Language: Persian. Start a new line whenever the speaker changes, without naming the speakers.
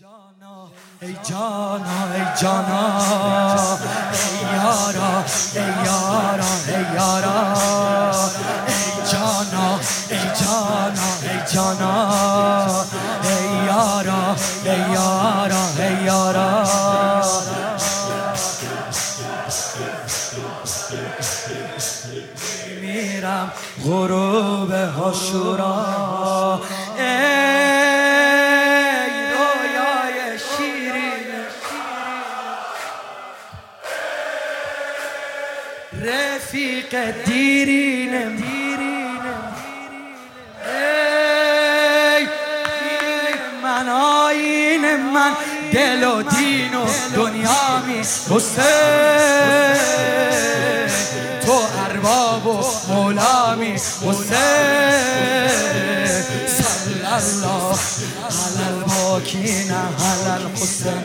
جانا ای جانا ای جانا ای یارا ای یارا ای یارا ای جانا ای جانا ای جانا ای یارا ای یارا ای یارا. میرم غروب هاشورا رفیقه دیرینم. دیرینم ای من آینم من دل و دین و دنیا می تو ارباب و مولا می صلی الله علی الباکین علی الحسین.